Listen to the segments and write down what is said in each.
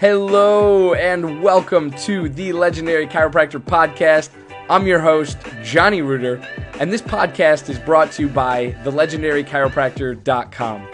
Hello and welcome to the Legendary Chiropractor Podcast. I'm your host, Johnny Reuter, and this podcast is brought to you by thelegendarychiropractor.com,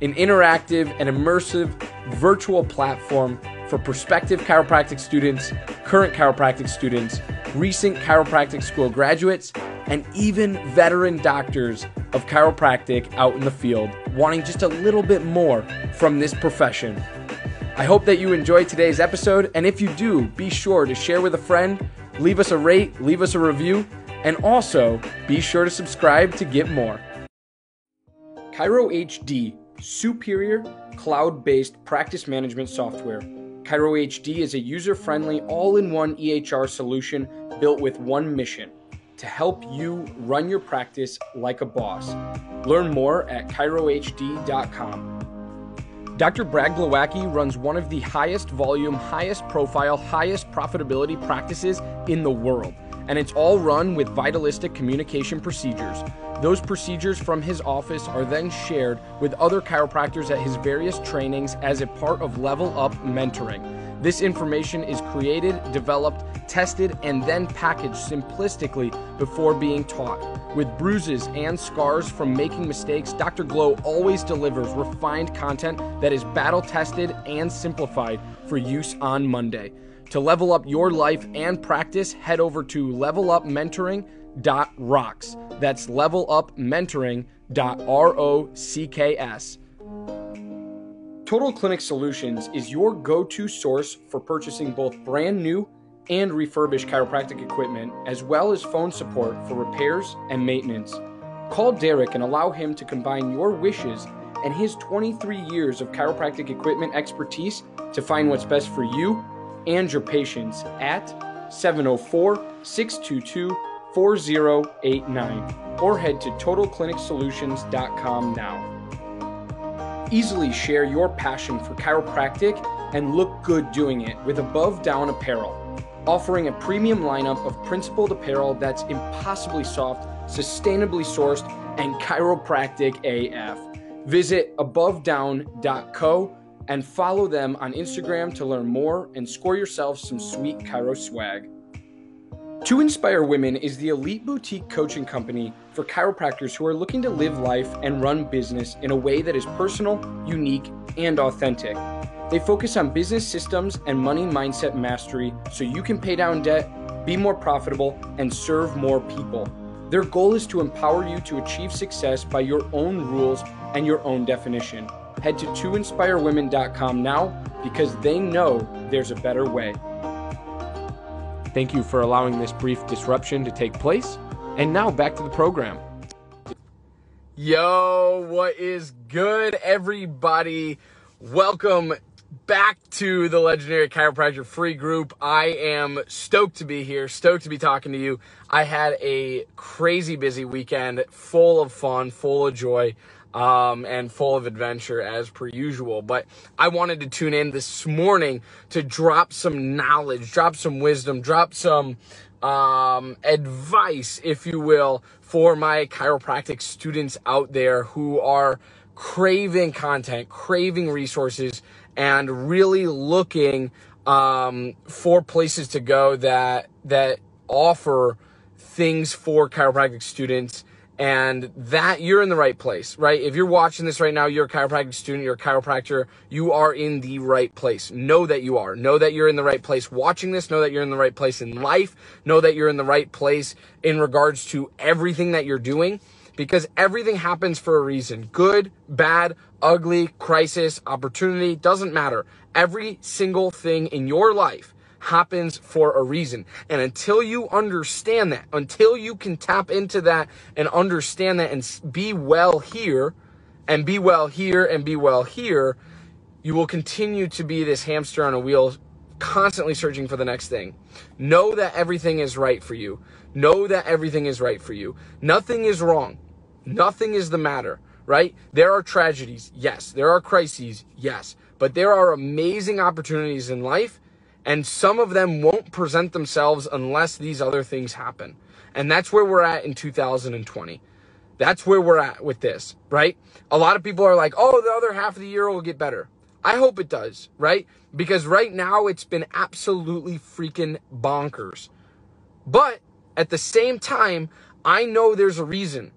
an interactive and immersive virtual platform for prospective chiropractic students, current chiropractic students, recent chiropractic school graduates, and even veteran doctors of chiropractic out in the field wanting just a little bit more from this profession. I hope that you enjoyed today's episode, and if you do, be sure to share with a friend, leave us a rate, leave us a review, and also be sure to subscribe to get more. Chiro HD, superior cloud based practice management software. Chiro HD is a user friendly, all in one EHR solution built with one mission to help you run your practice like a boss. Learn more at chirohd.com. Dr. Brad Glowacki runs one of the highest volume, highest profile, highest profitability practices in the world, and it's all run with vitalistic communication procedures. Those procedures from his office are then shared with other chiropractors at his various trainings as a part of Level Up Mentoring. This information is created, developed, tested, and then packaged simplistically before being taught. With bruises and scars from making mistakes, Dr. Glow always delivers refined content that is battle tested and simplified for use on Monday. To level up your life and practice, head over to levelupmentoring.rocks. That's levelupmentoring.rocks. Total Clinic Solutions is your go to source for purchasing both brand new and refurbished chiropractic equipment, as well as phone support for repairs and maintenance. Call Derek and allow him to combine your wishes and his 23 years of chiropractic equipment expertise to find what's best for you and your patients at 704 622 4089 or head to totalclinicsolutions.com now. Easily share your passion for chiropractic and look good doing it with Above Down Apparel, offering a premium lineup of principled apparel that's impossibly soft, sustainably sourced, and chiropractic AF. Visit abovedown.co and follow them on Instagram to learn more and score yourself some sweet chiro swag. To Inspire Women is the elite boutique coaching company for chiropractors who are looking to live life and run business in a way that is personal, unique, and authentic. They focus on business systems and money mindset mastery so you can pay down debt, be more profitable, and serve more people. Their goal is to empower you to achieve success by your own rules and your own definition. Head to toinspirewomen.com now because they know there's a better way. Thank you for allowing this brief disruption to take place. And now back to the program. Yo, what is good, everybody? Welcome back to the Legendary Chiropractor Free Group. I am stoked to be here, stoked to be talking to you. I had a crazy busy weekend, full of fun, full of joy um, and full of adventure as per usual. But I wanted to tune in this morning to drop some knowledge, drop some wisdom, drop some um, advice, if you will, for my chiropractic students out there who are craving content, craving resources, and really looking um, for places to go that that offer things for chiropractic students and that you're in the right place, right? If you're watching this right now, you're a chiropractic student, you're a chiropractor, you are in the right place. Know that you are. Know that you're in the right place watching this. Know that you're in the right place in life. Know that you're in the right place in regards to everything that you're doing because everything happens for a reason. Good, bad, ugly, crisis, opportunity, doesn't matter. Every single thing in your life happens for a reason. And until you understand that, until you can tap into that and understand that and be well here and be well here and be well here, you will continue to be this hamster on a wheel constantly searching for the next thing. Know that everything is right for you. Know that everything is right for you. Nothing is wrong. Nothing is the matter, right? There are tragedies. Yes. There are crises. Yes. But there are amazing opportunities in life and some of them won't present themselves unless these other things happen. And that's where we're at in 2020. That's where we're at with this, right? A lot of people are like, oh, the other half of the year will get better. I hope it does, right? Because right now it's been absolutely freaking bonkers. But at the same time, I know there's a reason.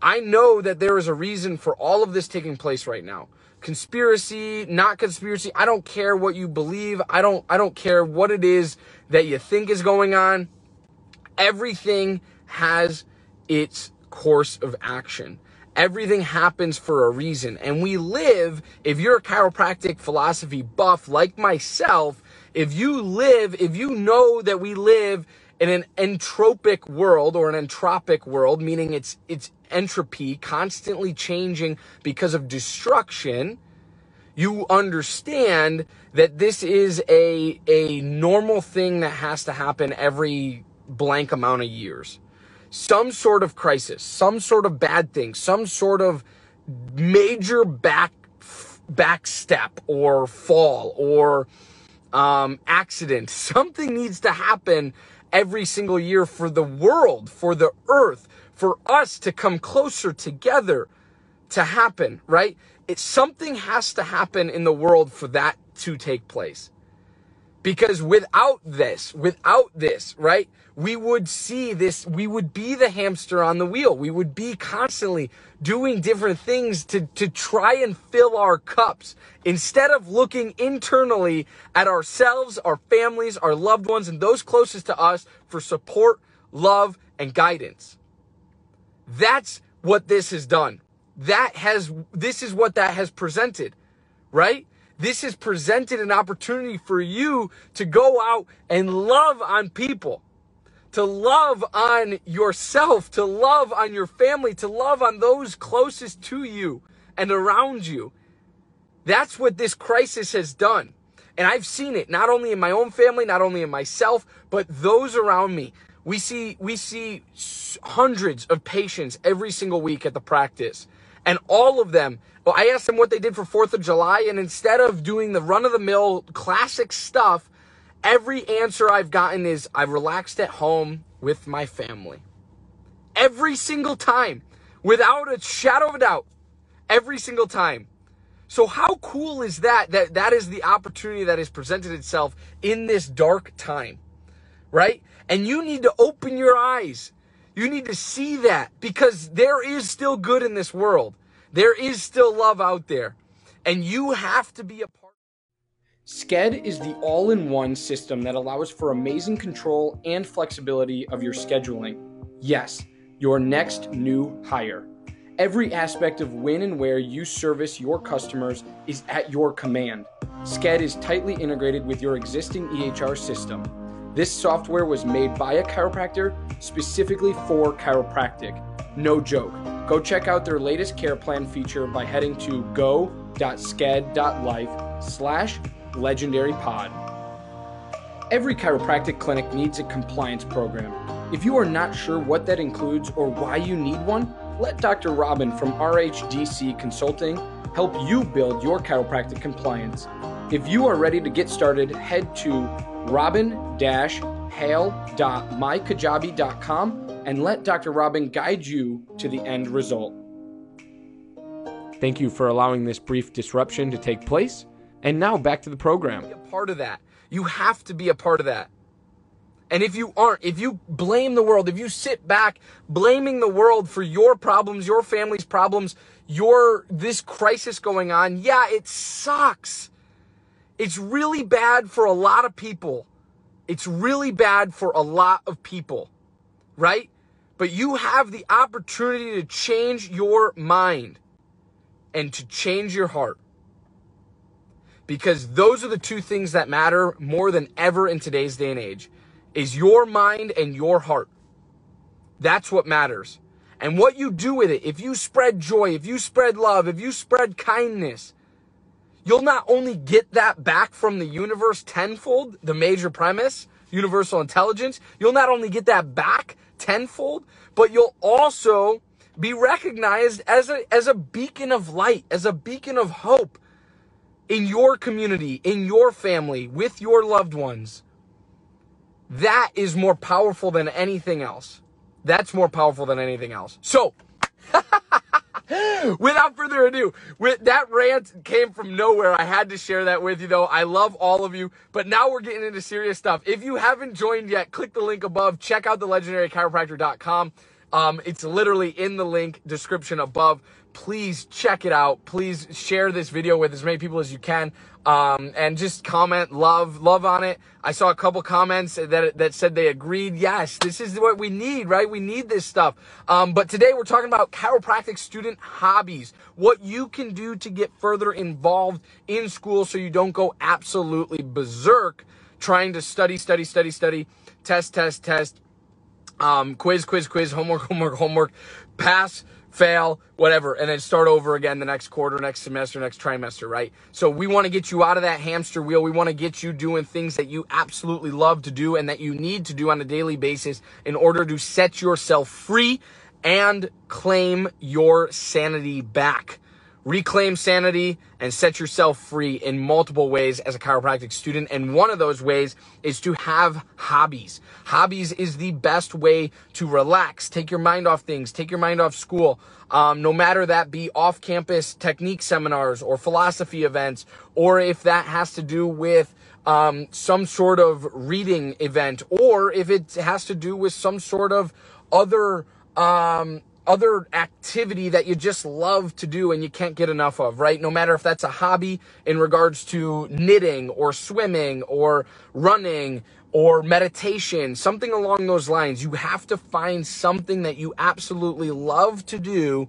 I know that there is a reason for all of this taking place right now. Conspiracy, not conspiracy, I don't care what you believe. I don't I don't care what it is that you think is going on. Everything has its course of action. Everything happens for a reason. And we live, if you're a chiropractic philosophy buff like myself, if you live, if you know that we live in an entropic world or an entropic world, meaning it's it's entropy constantly changing because of destruction, you understand that this is a a normal thing that has to happen every blank amount of years. Some sort of crisis, some sort of bad thing, some sort of major back back step or fall or um, accident. Something needs to happen every single year for the world, for the earth, for us to come closer together to happen, right? It something has to happen in the world for that to take place. Because without this, without this, right, we would see this, we would be the hamster on the wheel. We would be constantly doing different things to, to try and fill our cups instead of looking internally at ourselves, our families, our loved ones, and those closest to us for support, love, and guidance. That's what this has done. That has, this is what that has presented, right? This has presented an opportunity for you to go out and love on people, to love on yourself, to love on your family, to love on those closest to you and around you. That's what this crisis has done. And I've seen it not only in my own family, not only in myself, but those around me. We see we see hundreds of patients every single week at the practice. And all of them well, I asked them what they did for 4th of July, and instead of doing the run of the mill classic stuff, every answer I've gotten is I relaxed at home with my family. Every single time, without a shadow of a doubt, every single time. So how cool is that? That that is the opportunity that has presented itself in this dark time, right? And you need to open your eyes. You need to see that because there is still good in this world. There is still love out there, and you have to be a part. Sked is the all in one system that allows for amazing control and flexibility of your scheduling. Yes, your next new hire. Every aspect of when and where you service your customers is at your command. Sked is tightly integrated with your existing EHR system. This software was made by a chiropractor specifically for chiropractic. No joke. Go check out their latest care plan feature by heading to go.sked.life slash legendary pod. Every chiropractic clinic needs a compliance program. If you are not sure what that includes or why you need one, let Dr. Robin from RHDC Consulting help you build your chiropractic compliance. If you are ready to get started, head to robin-hale.mykajabi.com and let Dr. Robin guide you to the end result. Thank you for allowing this brief disruption to take place. And now back to the program. Be a part of that. You have to be a part of that. And if you aren't, if you blame the world, if you sit back blaming the world for your problems, your family's problems, your this crisis going on, yeah, it sucks. It's really bad for a lot of people. It's really bad for a lot of people, right? But you have the opportunity to change your mind and to change your heart. Because those are the two things that matter more than ever in today's day and age is your mind and your heart. That's what matters. And what you do with it, if you spread joy, if you spread love, if you spread kindness, you'll not only get that back from the universe tenfold, the major premise, universal intelligence, you'll not only get that back tenfold, but you'll also be recognized as a, as a beacon of light, as a beacon of hope in your community, in your family, with your loved ones. That is more powerful than anything else. That's more powerful than anything else. So, Without further ado, with, that rant came from nowhere. I had to share that with you though. I love all of you, but now we're getting into serious stuff. If you haven't joined yet, click the link above. Check out the legendarychiropractor.com. Um, it's literally in the link description above. Please check it out. Please share this video with as many people as you can. Um, and just comment love, love on it. I saw a couple comments that, that said they agreed. Yes, this is what we need, right? We need this stuff. Um, but today we're talking about chiropractic student hobbies, what you can do to get further involved in school so you don't go absolutely berserk trying to study, study, study, study, test, test, test, um, quiz, quiz, quiz, homework, homework, homework, pass, fail, whatever, and then start over again the next quarter, next semester, next trimester, right? So we want to get you out of that hamster wheel. We want to get you doing things that you absolutely love to do and that you need to do on a daily basis in order to set yourself free and claim your sanity back reclaim sanity and set yourself free in multiple ways as a chiropractic student. And one of those ways is to have hobbies. Hobbies is the best way to relax, take your mind off things, take your mind off school. Um, no matter that be off campus technique seminars or philosophy events, or if that has to do with um, some sort of reading event, or if it has to do with some sort of other um, other activity that you just love to do and you can't get enough of, right? No matter if that's a hobby in regards to knitting or swimming or running or meditation, something along those lines. You have to find something that you absolutely love to do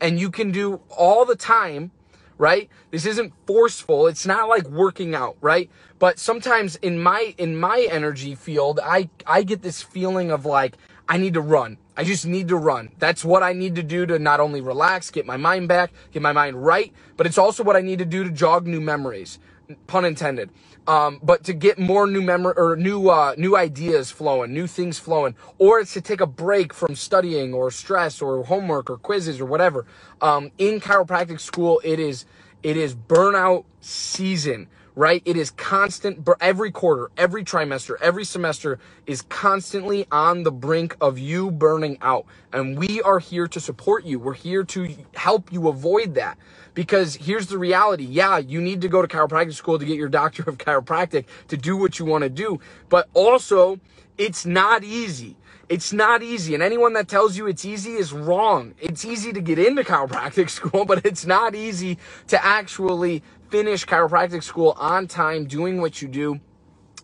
and you can do all the time, right? This isn't forceful. It's not like working out, right? But sometimes in my in my energy field, I I get this feeling of like I need to run. I just need to run. That's what I need to do to not only relax, get my mind back, get my mind right, but it's also what I need to do to jog new memories, pun intended. Um, but to get more new memory or new uh, new ideas flowing, new things flowing, or it's to take a break from studying or stress or homework or quizzes or whatever. Um, in chiropractic school, it is it is burnout season right? It is constant, every quarter, every trimester, every semester is constantly on the brink of you burning out. And we are here to support you. We're here to help you avoid that. Because here's the reality. Yeah, you need to go to chiropractic school to get your doctor of chiropractic to do what you want to do. But also, it's not easy. It's not easy. And anyone that tells you it's easy is wrong. It's easy to get into chiropractic school, but it's not easy to actually finish chiropractic school on time, doing what you do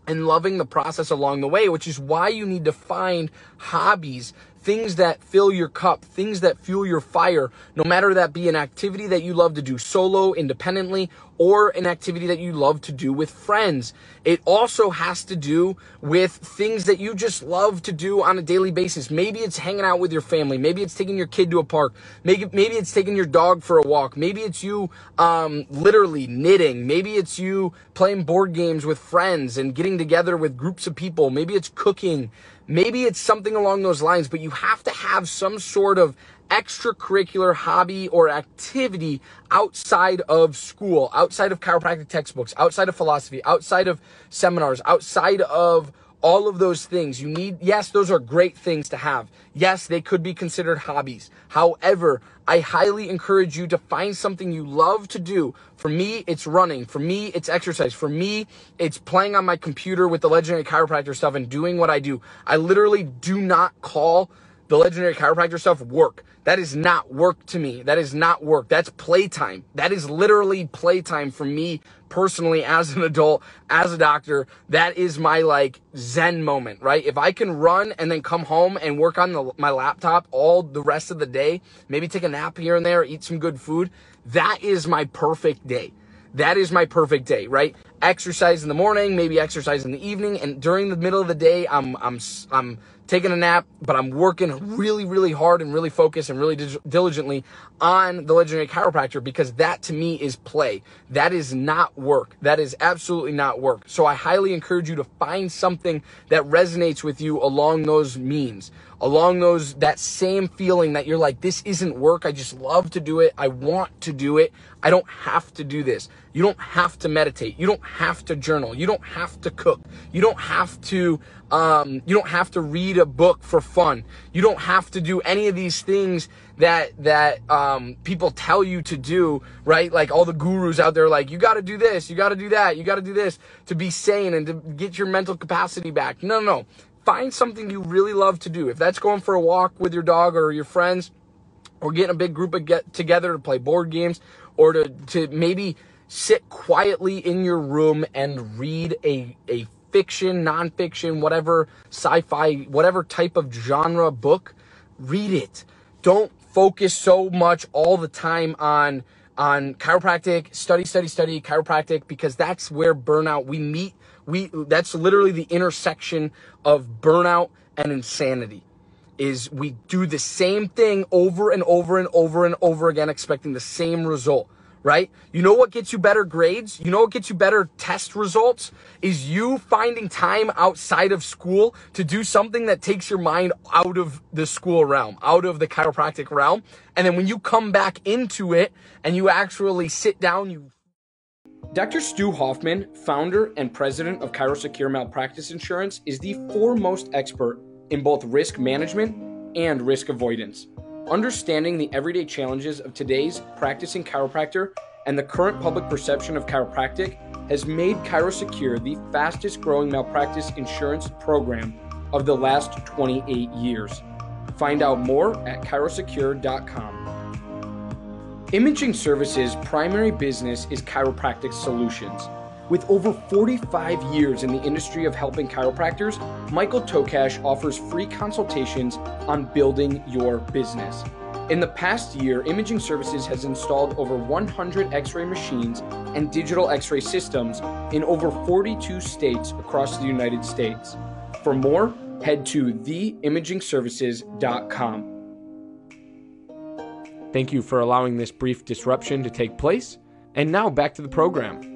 and loving the process along the way, which is why you need to find hobbies things that fill your cup, things that fuel your fire, no matter that be an activity that you love to do solo, independently, or an activity that you love to do with friends. It also has to do with things that you just love to do on a daily basis. Maybe it's hanging out with your family. Maybe it's taking your kid to a park. Maybe, maybe it's taking your dog for a walk. Maybe it's you, um, literally knitting. Maybe it's you playing board games with friends and getting together with groups of people. Maybe it's cooking. Maybe it's something along those lines, but you have to have some sort of extracurricular hobby or activity outside of school, outside of chiropractic textbooks, outside of philosophy, outside of seminars, outside of all of those things. You need, yes, those are great things to have. Yes, they could be considered hobbies. However, I highly encourage you to find something you love to do. For me, it's running. For me, it's exercise. For me, it's playing on my computer with the legendary chiropractor stuff and doing what I do. I literally do not call the legendary chiropractor stuff work. That is not work to me. That is not work. That's playtime. That is literally playtime for me personally as an adult, as a doctor. That is my like zen moment, right? If I can run and then come home and work on the, my laptop all the rest of the day, maybe take a nap here and there, eat some good food, that is my perfect day. That is my perfect day, right? Exercise in the morning, maybe exercise in the evening, and during the middle of the day, I'm I'm I'm taking a nap, but I'm working really, really hard and really focused and really diligently on the legendary chiropractor because that to me is play. That is not work. That is absolutely not work. So I highly encourage you to find something that resonates with you along those means, along those, that same feeling that you're like, this isn't work. I just love to do it. I want to do it. I don't have to do this. You don't have to meditate. You don't have to journal. You don't have to cook. You don't have to, um, you don't have to read a book for fun. You don't have to do any of these things that that um, people tell you to do, right? Like all the gurus out there, like you got to do this, you got to do that, you got to do this to be sane and to get your mental capacity back. No, no, no. Find something you really love to do. If that's going for a walk with your dog or your friends, or getting a big group of get together to play board games, or to to maybe sit quietly in your room and read a a fiction, nonfiction, whatever sci-fi, whatever type of genre book, read it. Don't focus so much all the time on on chiropractic, study, study, study, chiropractic, because that's where burnout we meet. We that's literally the intersection of burnout and insanity. Is we do the same thing over and over and over and over again, expecting the same result right? You know what gets you better grades? You know what gets you better test results? Is you finding time outside of school to do something that takes your mind out of the school realm, out of the chiropractic realm. And then when you come back into it and you actually sit down, you Dr. Stu Hoffman, founder and president of ChiroSecure Malpractice Insurance, is the foremost expert in both risk management and risk avoidance. Understanding the everyday challenges of today's practicing chiropractor and the current public perception of chiropractic has made ChiroSecure the fastest growing malpractice insurance program of the last 28 years. Find out more at chirosecure.com. Imaging Services' primary business is chiropractic solutions. With over 45 years in the industry of helping chiropractors, Michael Tokash offers free consultations on building your business. In the past year, Imaging Services has installed over 100 x ray machines and digital x ray systems in over 42 states across the United States. For more, head to theimagingservices.com. Thank you for allowing this brief disruption to take place. And now back to the program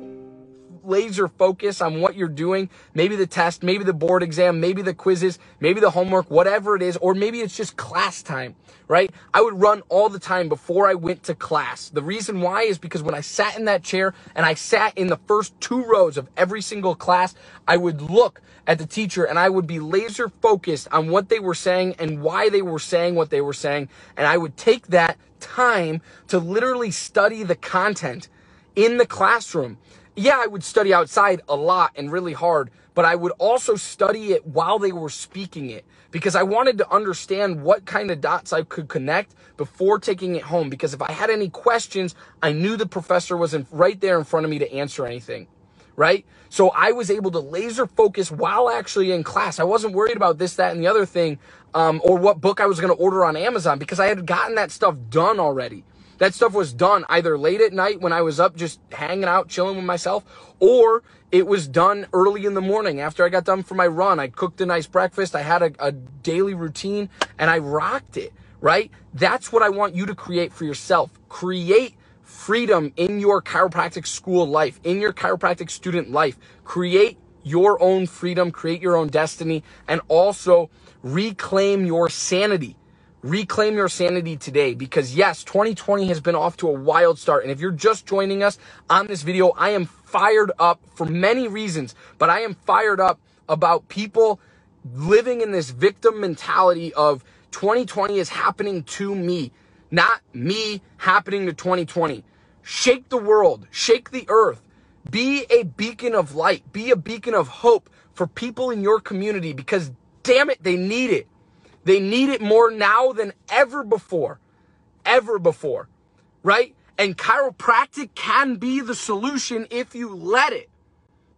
laser focus on what you're doing, maybe the test, maybe the board exam, maybe the quizzes, maybe the homework, whatever it is, or maybe it's just class time, right? I would run all the time before I went to class. The reason why is because when I sat in that chair and I sat in the first two rows of every single class, I would look at the teacher and I would be laser focused on what they were saying and why they were saying what they were saying. And I would take that time to literally study the content in the classroom yeah, I would study outside a lot and really hard, but I would also study it while they were speaking it because I wanted to understand what kind of dots I could connect before taking it home. Because if I had any questions, I knew the professor was in, right there in front of me to answer anything. Right? So I was able to laser focus while actually in class. I wasn't worried about this, that, and the other thing, um, or what book I was going to order on Amazon because I had gotten that stuff done already. That stuff was done either late at night when I was up just hanging out, chilling with myself, or it was done early in the morning after I got done for my run. I cooked a nice breakfast. I had a, a daily routine and I rocked it, right? That's what I want you to create for yourself. Create freedom in your chiropractic school life, in your chiropractic student life. Create your own freedom, create your own destiny, and also reclaim your sanity reclaim your sanity today because yes, 2020 has been off to a wild start. And if you're just joining us on this video, I am fired up for many reasons, but I am fired up about people living in this victim mentality of 2020 is happening to me, not me happening to 2020. Shake the world, shake the earth. Be a beacon of light, be a beacon of hope for people in your community because damn it, they need it. They need it more now than ever before. Ever before. Right? And chiropractic can be the solution if you let it.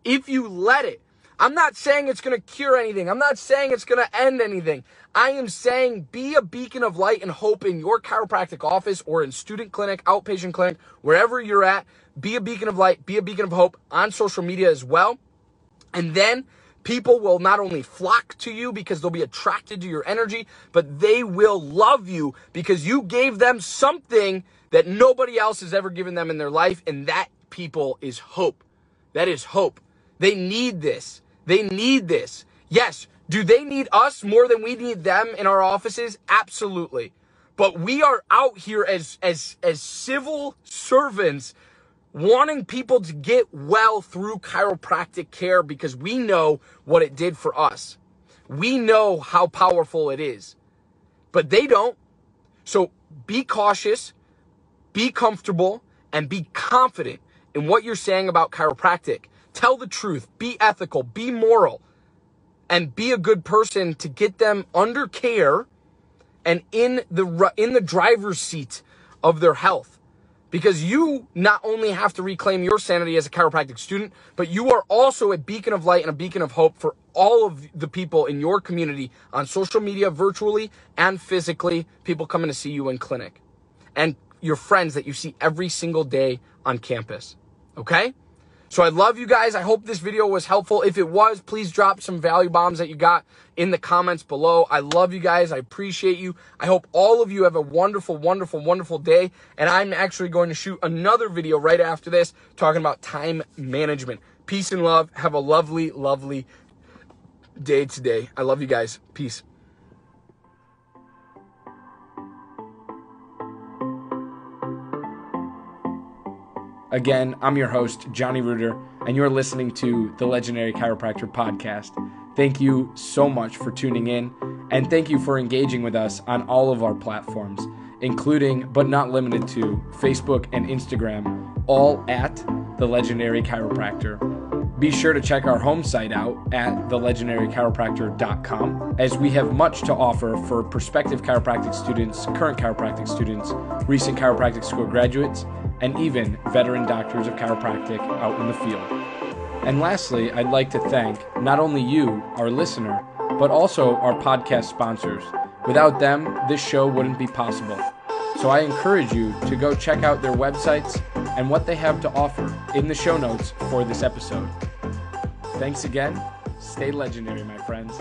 If you let it. I'm not saying it's going to cure anything. I'm not saying it's going to end anything. I am saying be a beacon of light and hope in your chiropractic office or in student clinic, outpatient clinic, wherever you're at. Be a beacon of light, be a beacon of hope on social media as well. And then People will not only flock to you because they'll be attracted to your energy, but they will love you because you gave them something that nobody else has ever given them in their life. And that people is hope. That is hope. They need this. They need this. Yes. Do they need us more than we need them in our offices? Absolutely. But we are out here as, as, as civil servants wanting people to get well through chiropractic care because we know what it did for us. We know how powerful it is, but they don't. So be cautious, be comfortable, and be confident in what you're saying about chiropractic. Tell the truth, be ethical, be moral, and be a good person to get them under care and in the in the driver's seat of their health. Because you not only have to reclaim your sanity as a chiropractic student, but you are also a beacon of light and a beacon of hope for all of the people in your community on social media, virtually and physically, people coming to see you in clinic. And your friends that you see every single day on campus. Okay? So I love you guys. I hope this video was helpful. If it was, please drop some value bombs that you got in the comments below. I love you guys. I appreciate you. I hope all of you have a wonderful, wonderful, wonderful day. And I'm actually going to shoot another video right after this talking about time management. Peace and love. Have a lovely, lovely day today. I love you guys. Peace. Again, I'm your host, Johnny Reuter, and you're listening to the Legendary Chiropractor Podcast. Thank you so much for tuning in, and thank you for engaging with us on all of our platforms, including but not limited to Facebook and Instagram, all at the Legendary Chiropractor. Be sure to check our home site out at thelegendarychiropractor.com as we have much to offer for prospective chiropractic students, current chiropractic students, recent chiropractic school graduates, and even veteran doctors of chiropractic out in the field. And lastly, I'd like to thank not only you, our listener, but also our podcast sponsors. Without them, this show wouldn't be possible. So I encourage you to go check out their websites and what they have to offer in the show notes for this episode. Thanks again. Stay legendary, my friends.